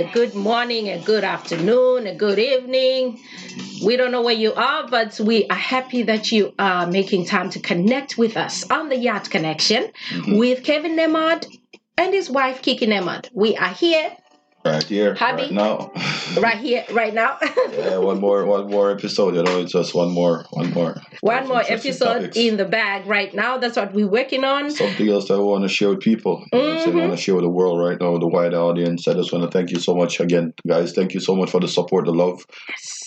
a good morning, a good afternoon, a good evening. We don't know where you are, but we are happy that you are making time to connect with us on the Yard Connection Mm-hmm. with Kevin Nemad and his wife Kiki Nemad. We are here, Right here, Happy? right now. right here, right now. yeah, one more, one more episode. You know, it's just one more, one more. One more episode topics. in the bag right now. That's what we're working on. Something else that I want to share with people. You know what I'm? I want to share with the world right now, the wide audience. I just want to thank you so much again, guys. Thank you so much for the support, the love,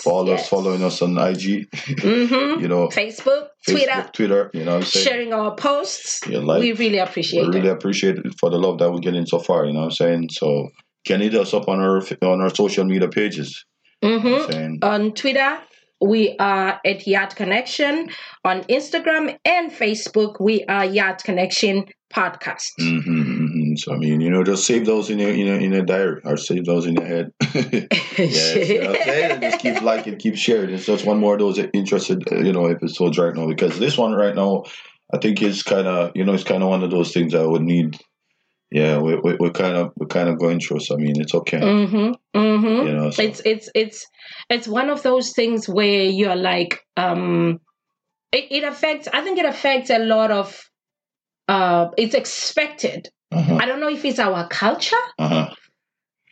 for all Yes. us following us on IG. hmm You know, Facebook, Twitter, Facebook, Twitter. You know what I'm saying? sharing our posts. Like, we really appreciate it. we really it. appreciate it for the love that we're getting so far. You know what I'm saying? So, can hit us up on our on our social media pages. You know hmm what I'm saying? On Twitter, we are at Yard Connection. On Instagram and Facebook, we are Yard Connection Podcast. Mm-hmm, hmm So I mean, you know, just save those in your in your, in your diary or save those in your head. yes, you know what I'm saying? And just keep liking, keep sharing. It's just one more of those interested, uh, you know, episodes right now because this one right now, I think is kind of, you know, it's kind of one of those things I would need. Yeah, we, we, we're kind of we're kind of going through. So I mean, it's okay. Mm-hmm. Mm-hmm. You know, so, It's it's it's it's one of those things where you're like, um, it, it affects. I think it affects a lot of. Uh, it's expected. uh-huh, I don't know if it's our culture uh-huh.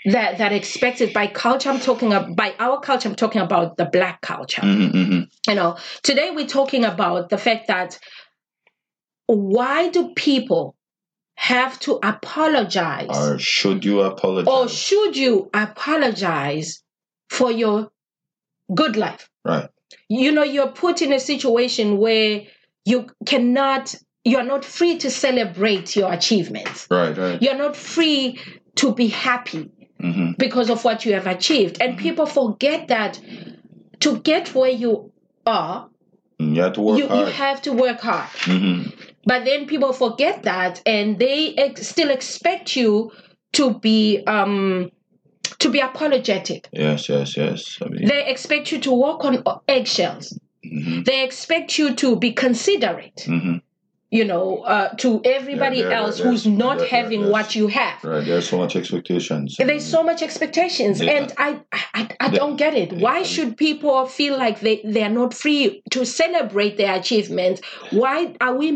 that that expects it. By culture, I'm talking about by our culture. I'm talking about the black culture. Mm-hmm, mm-hmm. You know, today we're talking about the fact that why do people have to apologize? Or should you apologize? or should you apologize for your good life? right. You know, you're put in a situation where you cannot, you're not free to celebrate your achievements. Right. Right. You're not free to be happy Mm-hmm. because of what you have achieved. And people forget that to get where you are, You have to work you, you hard. have to work hard. mm-hmm. But then people forget that, and they ex- still expect you to be um, to be apologetic. Yes. Yes. Yes. I mean. They expect you to walk on eggshells. mm-hmm, They expect you to be considerate, mm-hmm. You know, uh, to everybody Yeah, else there- who's not having what you have. Right. There's so much expectations. There's so much expectations, Yeah. and I, I, I Yeah. don't get it. Why should people feel like they they are not free to celebrate their achievements? Why are we?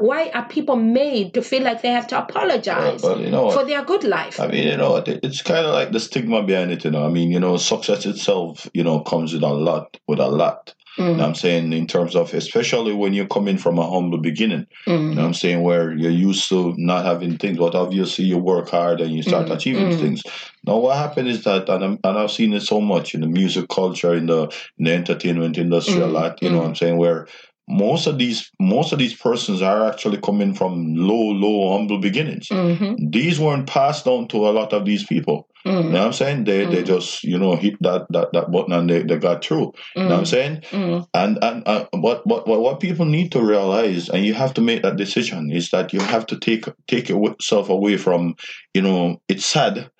Why are people made to feel like they have to apologize well, you know, for their good life? I mean, you know, it's kind of like the stigma behind it. You know, I mean, you know, success itself, you know, comes with a lot, with a lot. You know Mm, I'm saying in terms of, especially when you're coming from a humble beginning. You mm, I'm saying where you're used to not having things, but obviously you work hard and you start Mm, achieving mm. things. Now, what happened is that, and, I'm, and I've seen it so much in the music culture, in the in the entertainment industry, a Mm, lot. You know mm. what I'm saying where most of these most of these persons are actually coming from low, low, humble beginnings. mhm, These weren't passed down to a lot of these people. You mm, know what I'm saying? They they Mm. just you know hit that that, that button and they, they got through. You know what I'm mm, saying? mm, And and uh, what, what what what people need to realize, and you have to make that decision, is that you have to take take yourself away from, you know, it's sad,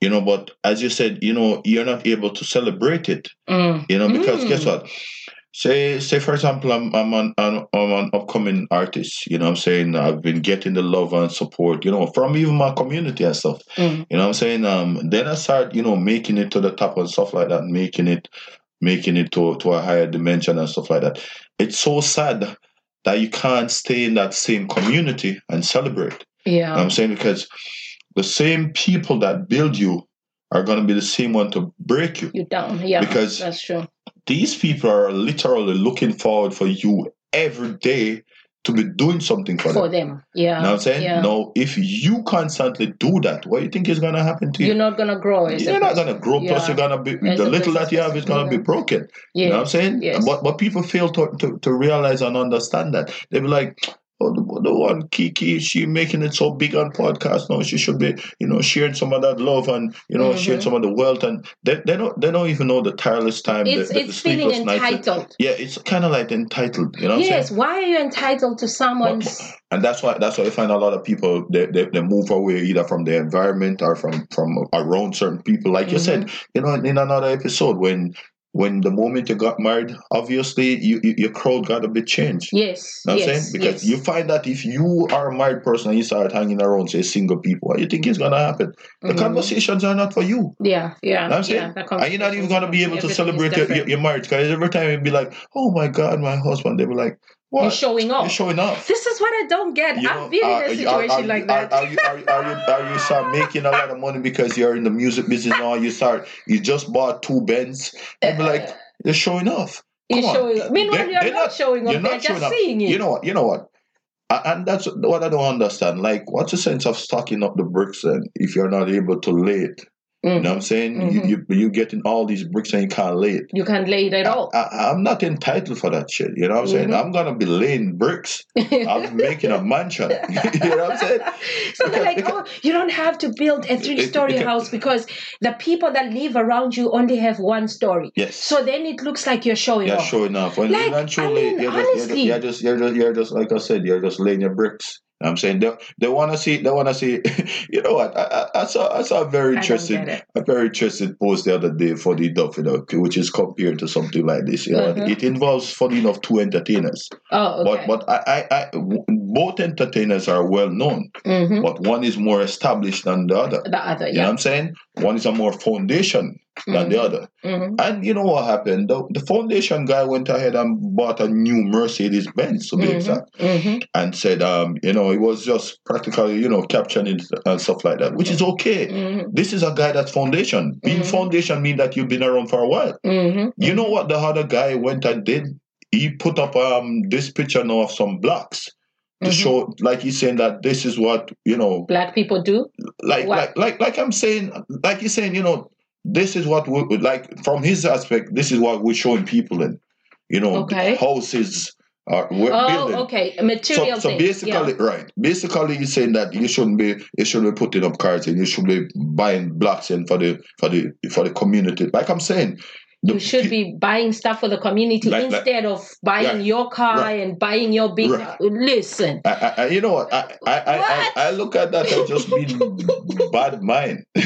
you know. But as you said, you know, you're not able to celebrate it, mm, you know, because guess Mm. what? Say say for example, I'm I'm an, I'm an upcoming artist. You know, what I'm saying I've been getting the love and support, you know, from even my community and stuff. mm, You know what I'm saying? Um, then I start, you know, making it to the top and stuff like that, making it, making it to, to a higher dimension and stuff like that. It's so sad that you can't stay in that same community and celebrate. You know what yeah. I'm saying? Because the same people that build you are going to be the same one to break you. You down? Yeah. Because- that's true. These people are literally looking forward for you every day to be doing something for, For them. them, yeah. You know what I'm saying? Yeah. Now, if you constantly do that, what do you think is going to happen to you? You're not gonna grow. You're not gonna grow. Plus, you're gonna be As the little that you have is gonna be broken. Yeah. You know what I'm saying? Yes. But but people fail to, to, to realize and understand that they be like, oh, the, the one Kiki, she making it so big on podcast now. She should be, you know, sharing some of that love and you know, sharing Mhm. some of the wealth. And they, they don't they don't even know the tireless time. It's the, it's the feeling entitled. Yeah, it's kind of like entitled. You know what I'm Yes. Why are you entitled to someone's? and that's why that's why you find a lot of people they, they, they move away either from the environment or from from around certain people like you said Mm-hmm. you know in another episode when when the moment you got married, obviously you, you, your crowd got a bit changed. Yes. You Know what I'm yes. saying? Because yes. you find that if you are a married person and you start hanging around, say, single people, what you think is going to happen? The Mhm. conversations are not for you. Yeah. Yeah. Know what I'm saying? yeah. And you're not even going to be able to celebrate your, your, marriage because every time you'd be like, oh my God, my husband, they be like, what? You're showing off. You're showing off. This is what I don't get. You I've been uh, are- in a situation are, like are, that. Are, you are, you- are you are you start making a lot of money because you're in the music business now? You start you just bought two Benz. You be like uh, you're showing off. You're on. showing off. Meanwhile, They- you're they're not, not- showing off. you're They're not just showing seeing it. You know what? You know what? And that's what I don't understand. Like, what's the sense of stocking up the bricks then if you're not able to lay it? You Mhm. know what I'm saying? Mhm. You, you you getting all these bricks and you can't lay it. You can't lay it at all. I, am not entitled for that shit. You know what I'm saying? Mhm. I'm gonna be laying bricks. I'm making a mansion. you know what I'm saying? So they're Because- like, because- oh, you don't have to build a three-story house because the people that live around you only have one story. Yes. So then it looks like you're showing off. You're off. showing off. And Like, eventually, I mean, you're, just, honestly. you're, just, you're just, you're just, like I said, you're just laying your bricks. You know I'm saying they, they want to see, they want to see. you know what? I, I, I saw, I saw a very interesting, a very interesting post the other day for the you which is compared to something like this. You know, Uh-huh. it involves, funny enough, two entertainers. Oh, okay. But, but I both entertainers are well known, hmm but one is more established than the other. The other, You know what yeah. I'm saying? One is a more foundation than the other. hmm And you know what happened? The, the foundation guy went ahead and bought a new Mercedes Benz, to be Mhm. exact, hmm and said, um, you know, it was just practically, you know, capturing it and stuff like that, which is okay. hmm This is a guy that's foundation. Being foundation means that you've been around for a while. You know what the other guy went and did? He put up um this picture now of some blacks to Mhm. show, like he's saying that this is what you know, Black people do. like What? like like like I'm saying, like he's saying, you know, this is what we like from his aspect. This is what we're showing people in, you know, Okay. houses are we're Oh, building. okay. So, Material so things. basically, right? Basically, you're saying that you shouldn't be you shouldn't be putting up cars and you should be buying blocks in for the for the for the community. Like I'm saying, the you should be buying stuff for the community Like- like- instead of buying Right, your car right. and buying your big. Right. Listen, I, I, I- you know what? I, I, I, I, I look at that as just being bad mind.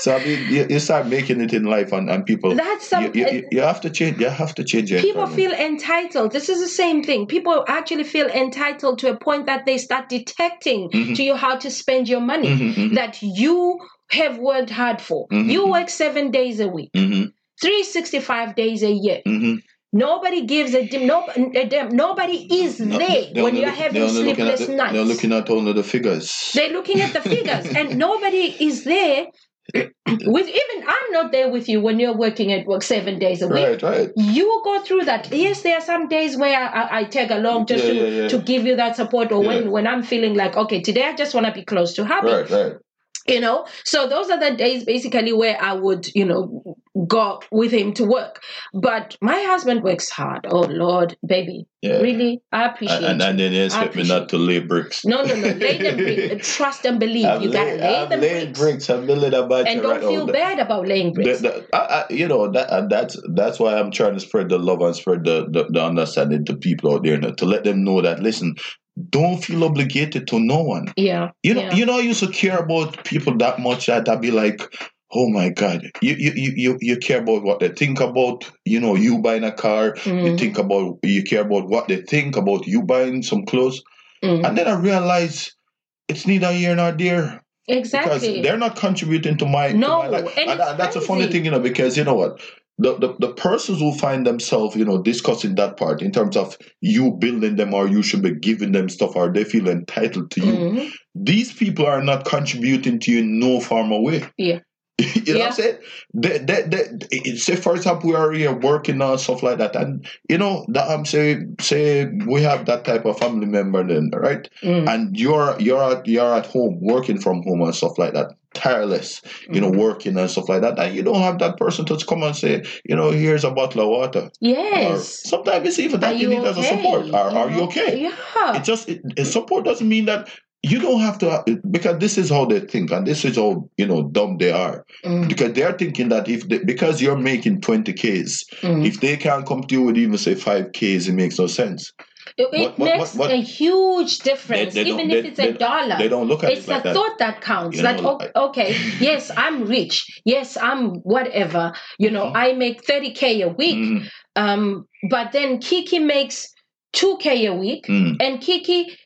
so I mean, you, you start making it in life, and, and people, that's some. you, you, you have to change. You have to change. Your people feel entitled. This is the same thing. People actually feel entitled to a point that they start detecting Mhm. to you how to spend your money Mhm, mhm, that you have worked hard for. Mhm, You mhm. work seven days a week, mhm, 365 days a year. Nobody gives a damn. No, a damn. Nobody is there when you're look- having they're only looking at sleepless the- nights. They're looking at only the figures. They're looking at the figures, and nobody is there with even I'm not there with you when you're working at work seven days a week. Right, right. You go through that. Yes, there are some days where I, I, tag along just Yeah, to, yeah, yeah. to give you that support, or when, when I'm feeling like, okay, today I just want to be close to happy. Right, right. You know, so those are the days basically where I would, you know, go with him to work. But my husband works hard. Oh Lord, baby, Yeah. really, I appreciate And, and, and then expect me not to lay bricks. No, no, no. Lay them bricks. Trust and believe. I'm you gotta lay- lay I'm them bricks. bricks. I'm building a bunch And don't right feel bad about laying bricks. The, the, I, I, you know that that's that's why I'm trying to spread the love and spread the, the, the understanding to people out there you know, to let them know that listen, don't feel obligated to no one. yeah. You know, yeah. you know, I used to care about people that much that I'd be like, oh my god, you you you you, care about what they think about. You know, you buying a car. You Mhm, think about you care about what they think about you buying some clothes. mhm. And then I realized it's neither here nor there because Exactly. they're not contributing to my, to No, my life. And, and that's a funny thing, you know, because you know what? The, the, the persons who find themselves, you know, discussing that part in terms of you building them or you should be giving them stuff or they feel entitled to you, Mhm. these people are not contributing to you in no form or way. Yeah. you know Yeah. what I'm saying? They, they, they, say, for example, we are here working on stuff like that, and you know, that I'm say, say we have that type of family member, then right? Mm. and you're you're at you're at home working from home and stuff like that tireless you know Mhm. working and stuff like that and you don't have that person to come and say you know here's a bottle of water or Yes. sometimes it's even Are that you, you need as a okay? support are, are you okay Yeah. it just it, it- support doesn't mean that you don't have to because this is how they think and this is how you know dumb they are Mm, because they're thinking that if they, because you're making 20 ks mm. if they can't come to you with even say 5 ks it makes no sense It, What- what- makes what- a huge difference, They- they even if they- it's a dollar. They don't look at it's it like the that. thought that counts. You know, o- okay, yes, I'm rich. Yes, I'm whatever. You know, Mhm. I make 30k a week. Mhm, Um, but then Kiki makes 2k a week, mhm. and Kiki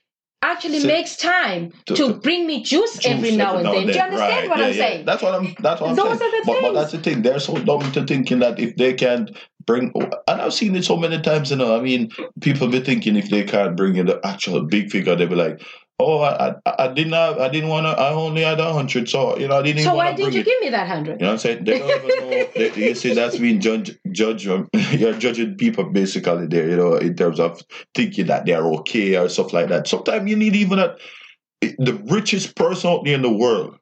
actually So- makes time to- to, bring me juice, Juice every now and then. Do you understand Right, what yeah, I'm yeah. saying? That's what I'm. That's what I'm Those saying. are the but, but that's the thing. They're so dumb to thinking that if they can't bring, and I've seen it so many times. You know, I mean, people be thinking if they can't bring in the actual big figure, they be like, "Oh, I, I, I didn't have, I didn't want to. I only had a hundred, so you know, I didn't So even why want So, why did you it." give me that hundred? You know what I'm saying? They don't even know. They, you see, that's being judge, judge. um, You're judging people basically there. You know, in terms of thinking that they're okay or stuff like that. Sometimes you need even a the richest person out there in the world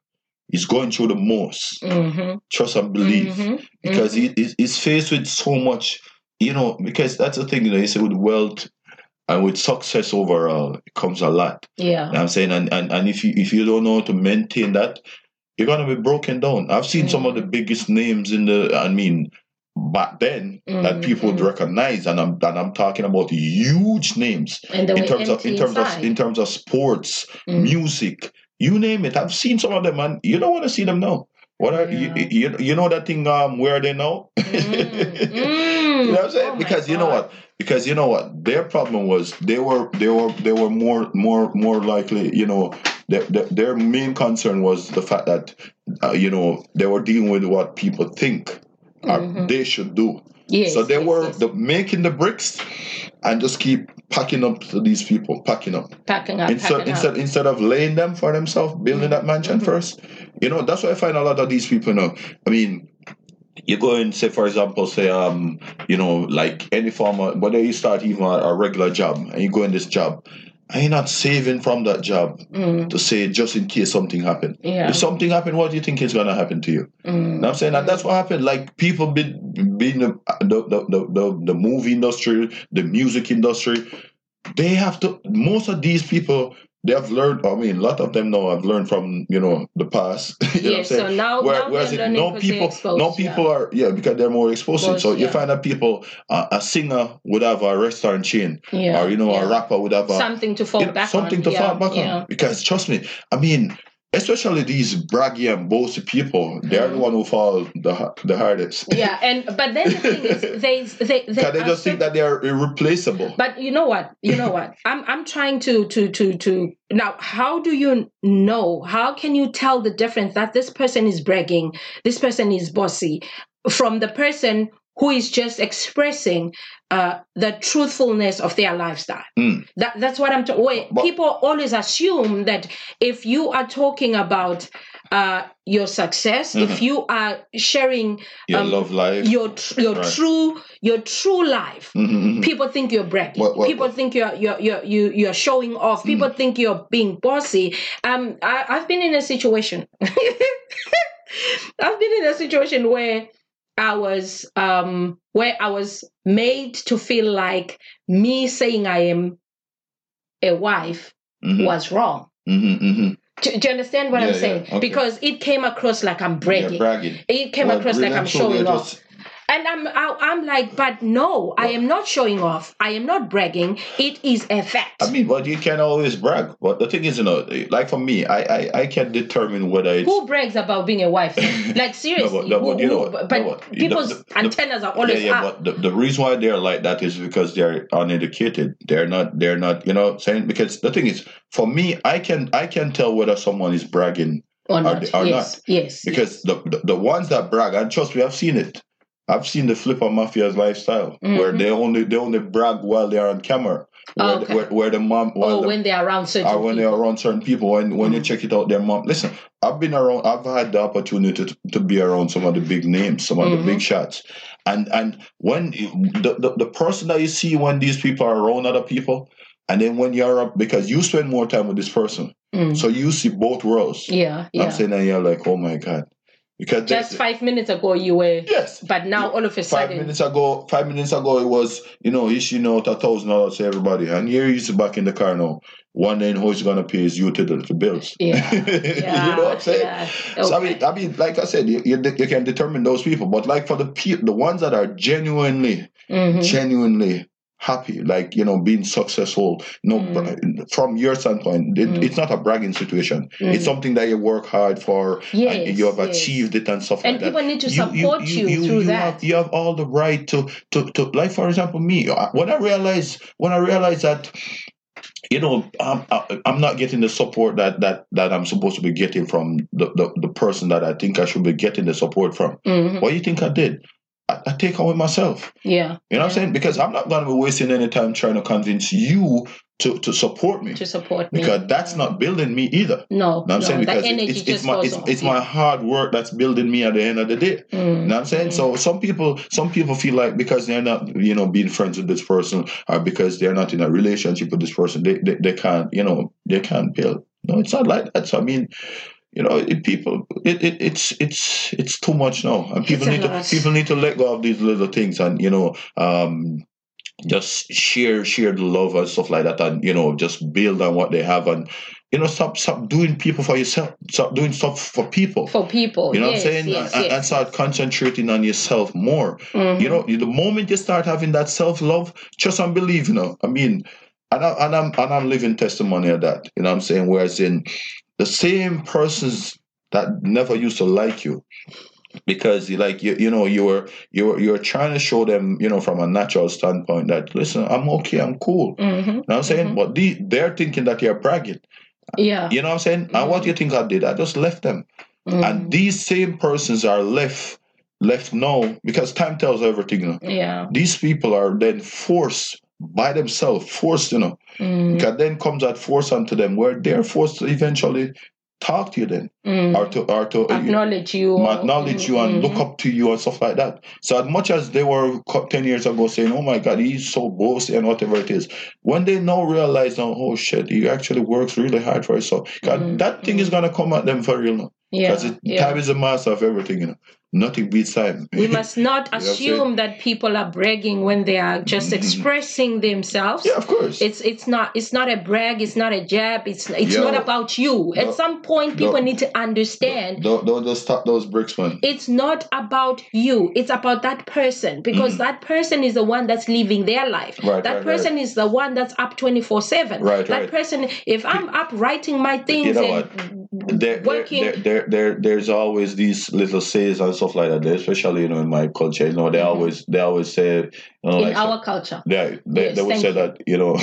is going through the most. Mm-hmm. Trust and believe, Mhm, because mhm. he is he's faced with so much. You know, because that's the thing. You know, you say with wealth and with success overall, it comes a lot. yeah. You know I'm saying, and, and and if you if you don't know how to maintain that, you're gonna be broken down. I've seen some of the biggest names in the. I mean, back then that Mhm, people would mhm. recognize, and I'm and I'm talking about huge names in terms of in terms of in terms of sports, Mm. music, you name it. I've seen some of them, and you don't want to see them now. What are Yeah. you, you you know that thing? Um, where are they now? Mm, you mm. know what I'm saying? Oh because you know what? Because you know what? Their problem was they were they were they were more more more likely. You know, their their, their main concern was the fact that uh, you know they were dealing with what people think or Mhm. they should do. Yes, so they yes, were yes. The, making the bricks and just keep packing up to these people, packing up packing up, instead packing instead up. instead of laying them for themselves, building that mansion Mhm. first. You know, that's why I find a lot of these people now. I mean, you go and say, for example, say, um, you know, like any farmer, whether you start even a, a regular job and you go in this job, and you're not saving from that job Mm, to say just in case something happened. yeah. If something happened, what do you think is gonna happen to you? Mm, You know what I'm saying? And that's what happened. Like people be being the the, the, the, the the movie industry, the music industry, they have to most of these people they have learned I mean a lot of them now have learned from, you know, the past. you know what I'm Yes, saying? so now, Where, now whereas it, no people, exposed, no yeah. people are yeah because they're more exposed. to so Exposed, you find that people, uh, a singer would have a restaurant chain, yeah, or you know, yeah. a rapper would have a, something to fall you know, back something on. to yeah, fall back yeah. on. Because trust me, I mean, especially these braggy and bossy people, they're the Mhm. one who fall the the hardest. Yeah, and but then the thing is, they they they, they just so- think that they are irreplaceable. But you know what? You know what? I'm I'm trying to to to to now. How do you know? How can you tell the difference that this person is bragging, this person is bossy, from the person who is just expressing uh, the truthfulness of their lifestyle? Mm. That that's what I'm. talking. People always assume that if you are talking about uh, your success, if Mhm. you are sharing Your um, love life. your tr- your Right. true your true life Mhm, mhm. people think you're bragging What- what- people what? think you're you're you're you, you're showing off people Mm. think you're being bossy um I, i've been in a situation i've been in a situation where i was um where i was made to feel like me saying i am a wife Mhm, was wrong mhm, mhm. do, do you understand what Yeah, i'm yeah, saying okay. because it came across like i'm bragging bragging. it came Well, across like i'm showing off and I'm I, I'm like, but no, I am not showing off. I am not bragging. It is a fact. I mean, but you can always brag. But the thing is, you know, like for me, I I, I can determine whether it's who brags about being a wife? Like seriously, no, who- but you know who- what? but No? People's the- the- antennas are always yeah, yeah, up. but the, the reason why they're like that is because they're uneducated. They're not. They're not. You know, saying because the thing is, for me, I can I can tell whether someone is bragging or are not? they- are yes, yes. because the, the the ones that brag, and trust me, I've seen it. I've seen the Flippa Mafia's lifestyle where Mhm. they only they only brag while they're on camera. Where, Oh, okay. where, where the mom or the, when they're around certain or when people. they're around certain people when when you Mm. check it out their mom listen i've been around i've had the opportunity to, to be around some of the big names some of Mhm. the big shots and and when the, the the person that you see when these people are around other people and then when you're up because you spend more time with this person Mm. so you see both worlds yeah, yeah. i'm saying and you're like oh my god Just five minutes ago, you were, yes but now all of a sudden Five minutes ago, five minutes ago, it was you know issuing out a thousand dollars to everybody, and here he's back in the car now, wondering who he's gonna pay his utility bills. yeah, yeah, you know what I'm saying? yeah. So I mean, I mean, like I said, you, you, you can determine those people, but like for the pe- the ones that are genuinely, Mhm. genuinely happy, like you know, being successful. No, Mm. from your standpoint, it, Mm. it's not a bragging situation. Mm. It's something that you work hard for, Yes, and you have yes. achieved it and stuff And like that. people need to support you, through that. Have, you have all the right to, to, to, like for example, me. When I realize, when I realize that, you know, I'm, I'm not getting the support that that that I'm supposed to be getting from the, the, the person that I think I should be getting the support from. Mhm. What do you think I did? I, I take away myself. Yeah. You know what I'm saying? Because I'm not going to be wasting any time trying to convince you to, to support me. To support me. Because that's not building me either. No, You know what I'm no, saying? Because energy it's, it's my it's, it's my hard work that's building me at the end of the day. Mm. You know what I'm saying? Mm. So some people some people feel like because they're not, you know, being friends with this person or because they're not in a relationship with this person, they they, they can't, you know, they can't build. No, it's not like that. So I mean, you know, it, people it, it it's it's it's too much now. And people It's need to people need to let go of these little things and, you know, um just share share the love and stuff like that and you know just build on what they have and you know stop stop doing people for yourself stop doing stuff for people For people. you know yes, what I'm saying? Yes, and, yes. and start concentrating on yourself more. Mhm. You know, the moment you start having that self love, just and believe, you know. I mean, and, I, and I'm and I'm living testimony of that. You know what I'm saying? Whereas in the same persons that never used to like you. Because you like you, you know you were you were you're trying to show them you know from a natural standpoint that listen I'm okay I'm cool Mhm. you know what I'm saying Mhm. but the, they're thinking that you're bragging Yeah. you know what I'm saying and what do you think I did I just left them and these same persons are left left now because time tells everything you know. yeah. these people are then forced by themselves forced you know Mm. because then comes that force onto them where they're forced to eventually talk to you then Mm. or to or to uh, acknowledge you. or- acknowledge you and Mhm. look up to you and stuff like that. So as much as they were ten years ago saying, "Oh my God, he's so bossy" and whatever it is, when they now realize, now, "Oh shit, he actually works really hard for himself," 'Cause Mm, that thing is gonna come at them for real now. Yeah. Because yeah. time is the master of everything, you know. Nothing beats time. we must not You know what I'm saying? assume that people are bragging when they are just Mhm. expressing themselves. yeah, of course. It's it's not it's not a brag. It's not a jab. It's it's Yo. not about you. No. At some point, people No. need to understand. don't, don't just stop those bricks, man. It's not about you. It's about that person because Mhm. that person is the one that's living their life. Right, that right, person is the one that's up twenty four seven. Right, That right. person. If I'm up writing my things You know and There, there, working. there, there, there, there's always these little sayings and stuff like that. Especially, you know, in my culture, you know, they Mhm. always, they always say, in like, our culture. Yeah, they, Yes, they would say you. that you know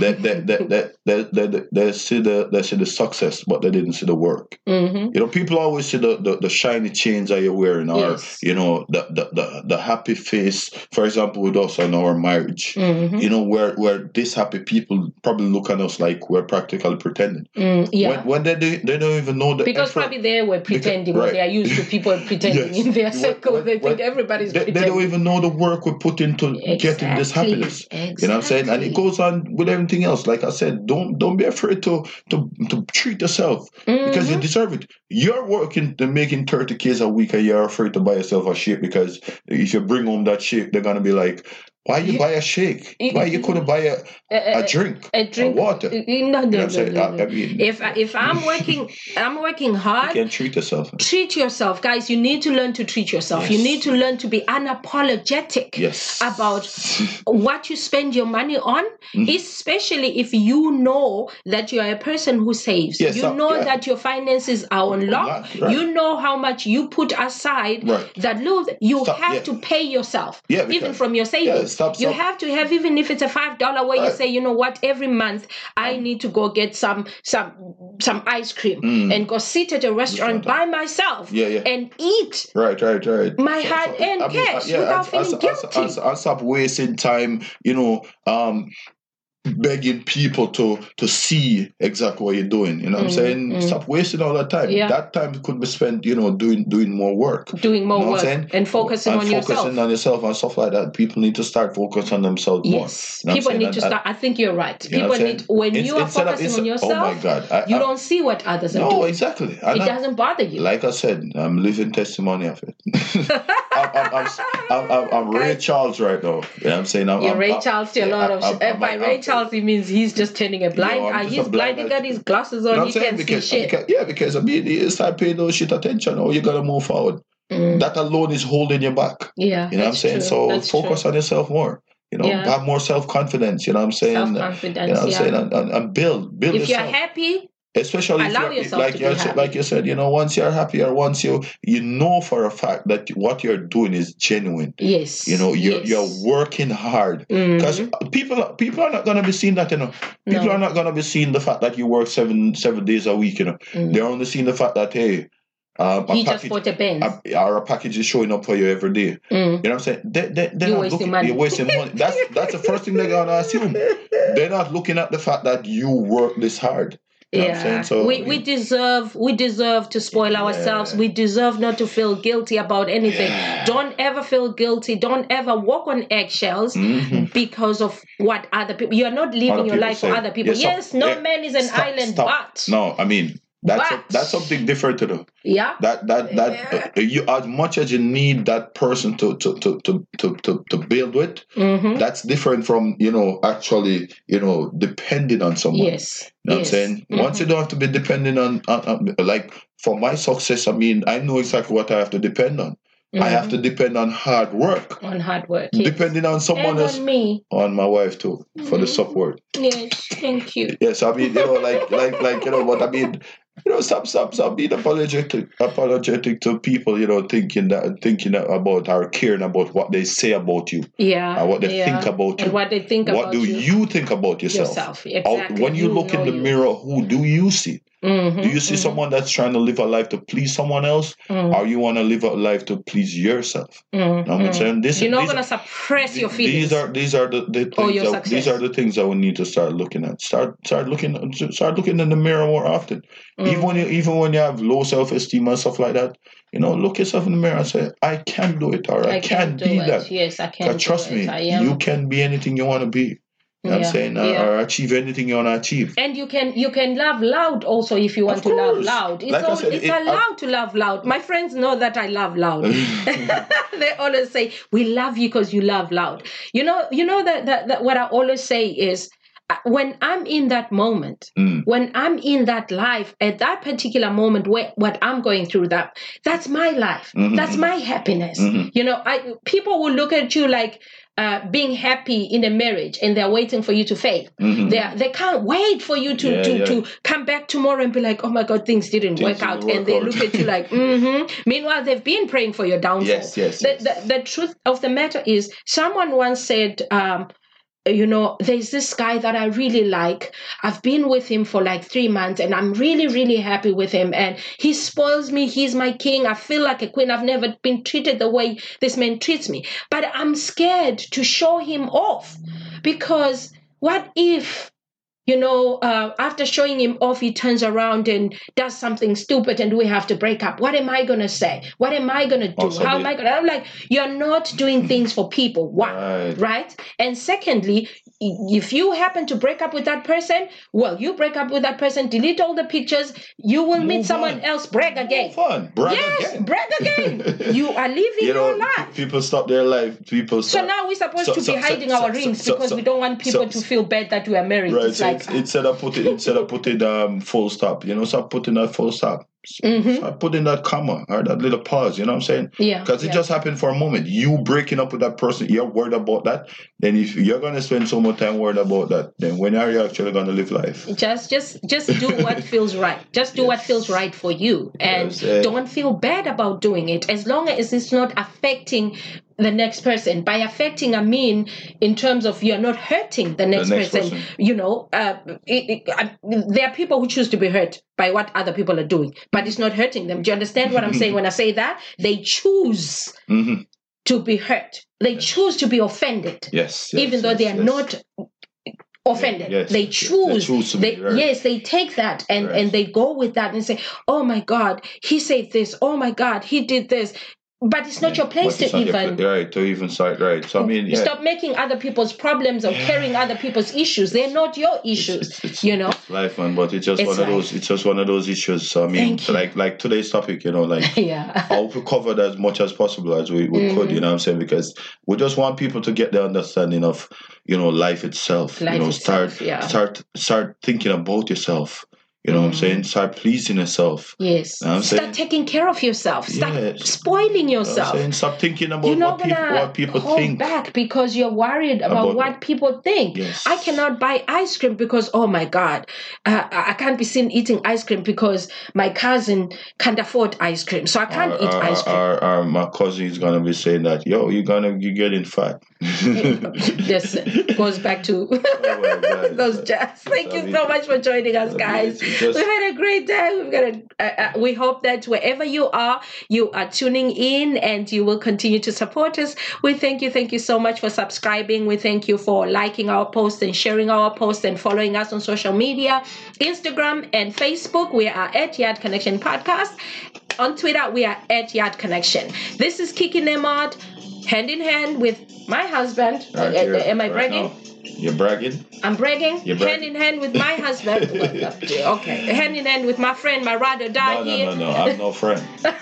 that that that that they, they, they, they see the they see the success, but they didn't see the work. hmm You know, people always see the, the, the shiny chains that you're wearing, or Yes. you know, the, the the the happy face. For example, with us in our marriage, hmm you know, where where these happy people probably look at us like we're practically pretending. Mm, yeah. When, when they do, they don't even know the because effort. probably they were pretending when right. they are used to people pretending Yes. in their circle. when- they think everybody's they, they don't even know the work we put into getting this Exactly, happiness. You know what I'm saying? And it goes on with everything else. Like I said, don't don't be afraid to to, to treat yourself because you Mhm. deserve it. You're working and making 30 kids a week and you're afraid to buy yourself a shake because if you bring home that shake, they're gonna be like, Why you You- buy a shake? you- Why you couldn't buy a, a, a drink? a drink water. No, You no, know what no, I'm saying? no, no. I mean If if I'm working, I'm working hard. you can treat yourself. Treat yourself, guys. You need to learn to treat yourself. You need to learn to be unapologetic Yes. about what you spend your money on, Mhm. especially if you know that you are a person who saves. Yes, you uh, know yeah. that your finances are on lock. Right. You know how much you put aside. Right. That look, you Stop, have yeah. to pay yourself, Yeah, even from your savings. Stop, You have to have, even if it's a five dollar, where you say, you know what, every month I need to go get some some some ice cream Mm. and go sit at a restaurant by myself Yeah, yeah. and eat. Right, right, right. My So- hard-earned I mean, cash yeah, without I- I- feeling I- I- guilty. I, I stop wasting time, you know, um, begging people to to see exactly what you're doing. You know what I'm Mm, saying? mm. Stop wasting all that time. Yeah. That time could be spent, you know, doing doing more work. Doing more You know work saying? and focusing and on focusing yourself. Focusing on yourself and stuff like that. People need to start focusing on themselves more. Yes, You know people need And- to and- start. I think you're right. You People need when Ins- you are instead of- focusing on yourself. Oh my God! I, you I- don't see what others are No, doing. exactly. It I- doesn't bother you. like I said, I'm living testimony of it. I'm, I'm, I'm, I'm, Ray Charles right now. You know what I'm saying? I'm, You're Ray Charles to a lot of. I'm- sh- I'm- by Ray I'm- He means he's just turning a blind I'm eye. He's blind. blind He got his glasses You know on. He I'm saying? can see shit. because- yeah, because I mean, you start paying no shit attention, or you gotta move forward. Mm, That alone is holding you back. yeah, You know what I'm saying? true. So That's focus true. on yourself more. You know, Yeah. have more self confidence. You know what I'm saying? Self You confidence. know what I'm yeah. saying? And, and, and build, build if you're happy, Especially if allow you're, yourself like to you be said, happy. like you said, you know, once you're happy or once you you know for a fact that what you're doing is genuine. yes. You know, you're yes. you're working hard. Because people, are- people are not gonna be seeing that, you know. People No. are not gonna be seeing the fact that you work seven seven days a week, you know. Mm. They're only seeing the fact that hey, um, a he just package, bought a or a package is showing up for you every day. Mm. You know what I'm saying? They, they, they're You're not wasting looking, money. You're wasting money. That's that's the first thing they're gonna assume. They're not looking at the fact that you work this hard. You know what I'm saying? Yeah, So, we we deserve we deserve to spoil ourselves. We deserve not to feel guilty about anything. Yeah. Don't ever feel guilty. Don't ever walk on eggshells Mhm. because of what other people. You are not living your life for other people. Yes, no yeah. man is an Stop, island, stop. but No, I mean that's a, that's something different to do. yeah, That that that uh, you as much as you need that person to to to to to, to, to build with, Mm-hmm. that's different from you know actually you know depending on someone. yes, You know yes. what I'm saying? Mhm. Once you don't have to be depending on, on, on like for my success, I mean I know exactly what I have to depend on. I have to depend on hard work. on hard work. Yes. Depending on someone and else, on me. on my wife too, for the Mhm. support. Yes, thank you. Yes, I mean, you know, like, like, like, you know, what I mean, you know, stop, stop, stop being apologetic, apologetic to people, you know, thinking that, thinking about or caring about what they say about you, Yeah, or what they yeah. think about you. and what they think what do you. you think about yourself? yourself. Exactly. when you, look in the you. mirror, who do you see? Mhm, Do you see mhm, someone that's trying to live a life to please someone else, mhm, or you want to live a life to please yourself? mhm, You know I'm mhm. saying? This, You're not these, gonna suppress your feelings. These are these are the, the things that, these are the things that we need to start looking at. Start start looking start looking in the mirror more often. Even when you even when you have low self esteem and stuff like that, you know, look yourself in the mirror and say, I can do it or I, I can, can do be it. that. Yes, I can. But trust do me. You can be anything you want to be. You know what Yeah, I'm saying? Or, yeah. or achieve anything you want to achieve. and you can you can laugh loud also if you want to laugh loud. It's Like I all, said, it's it- I- allowed to laugh loud. My friends know that I laugh loud. they always say we love you because you laugh loud. You know you know that, that that what I always say is uh, when I'm in that moment, Mm. when I'm in that life at that particular moment where what I'm going through that that's my life. Mhm. That's my happiness. Mhm. You know, I people will look at you like uh, being happy in a marriage and they're waiting for you to fail. Mhm. They they can't wait for you to Yeah, to, yeah. to come back tomorrow and be like, oh my god, things didn't Things work out, didn't and they work look at you like, mm-hmm. Meanwhile, they've been praying for your downfall. Yes, yes, The, yes. the the truth of the matter is, someone once said. Um, you know, there's this guy that I really like. I've been with him for like three months and I'm really, really happy with him. And he spoils me. He's my king. I feel like a queen. I've never been treated the way this man treats me. But I'm scared to show him off because what if you know, uh, after showing him off, he turns around and does something stupid, and we have to break up. What am I gonna say? What am I gonna do? Also How am I gonna? I'm like, you're not doing things for people. One, Right. right? And secondly, if you happen to break up with that person, well, you break up with that person, delete all the pictures. You will meet someone on. else. Brag again. Fun. Brag yes, again. brag again. you are living you know, your life. people stop their life. People Stop. So now we're supposed So- to so- be hiding our rings because we don't want people to feel bad that we are married. Right, it's so like, it's- instead of putting instead of putting um full stop, you know, stop putting that full stop. Mhm. Start putting that comma or that little pause. You know what I'm saying? yeah, Because it yeah. just happened for a moment. You breaking up with that person, you're worried about that. Then if you're gonna spend so much time worried about that, then when are you actually gonna live life? just just just do what feels right just do what feels right for you and Yes, don't feel bad about doing it as long as it's not affecting the next person by affecting i mean in terms of you're not hurting the next, next person. person. you know uh, it, it, I, there are people who choose to be hurt by what other people are doing but it's not hurting them do you understand what i'm saying when i say that they choose hmm to be hurt they choose to be offended Yes, yes, even though they are yes. not offended Yes, they yes, they choose, choose to they, be, right. yes they take that and Right. and they go with that and say oh my god he said this oh my god he did this but it's not Yeah, your place to even pla- right to even start right. So I mean, yeah, stop making other people's problems or carrying other people's issues they're not your issues it's- it's- you know life, man. But it's just one of those. It's just one of those issues. So I mean, like like today's topic, you know, like yeah I hope we covered as much as possible as we, we could, Mhm. you know what I'm saying? Because we just want people to get the understanding of, you know, life itself. Life you know, itself, start yeah. start start thinking about yourself. You know what I'm saying? Start pleasing yourself. Yes. You know what I'm Start saying? taking care of yourself. Stop Yes. spoiling You know yourself. I'm saying? Stop thinking about You're what, people, what people hold think. back because you're worried about, About- what people think. Yes. I cannot buy ice cream because oh my god, uh, I can't be seen eating ice cream because my cousin can't afford ice cream, so I can't Or- eat or- ice cream. or my cousin is gonna be saying that, yo, you're gonna you're getting fat. Listen, goes back to Oh those jazz. Thank I you mean- so much for joining us, I guys. Just- We've had a great day. We've got a, uh, we hope that wherever you are, you are tuning in and you will continue to support us. We thank you. Thank you so much for subscribing. We thank you for liking our posts and sharing our posts and following us on social media, Instagram and Facebook. We are at Yard Connection Podcast. On Twitter, we are at Yard Connection. This is Kiki Nemad, hand in hand with my husband. Uh, uh, here, am I bragging? You're bragging? I'm bragging. You're hand in hand with my husband. Well, uh, okay, hand in hand with my friend, my or die No, no, here. no, no. I'm no friend.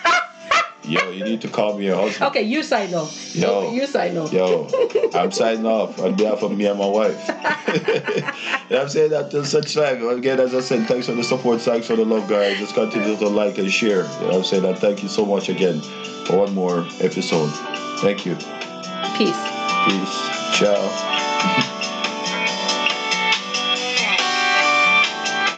Yo, you need to call me your husband. Okay, you sign off. Yo. You sign off. Yo, I'm signing off on behalf of me and my wife. and I'm saying that till such time. Again, as I said, thanks for the support, thanks for the love, guys. Just continue to like and share. You know I'm saying? And thank you so much again for one more episode. Thank you. Peace. Peace. Ciao.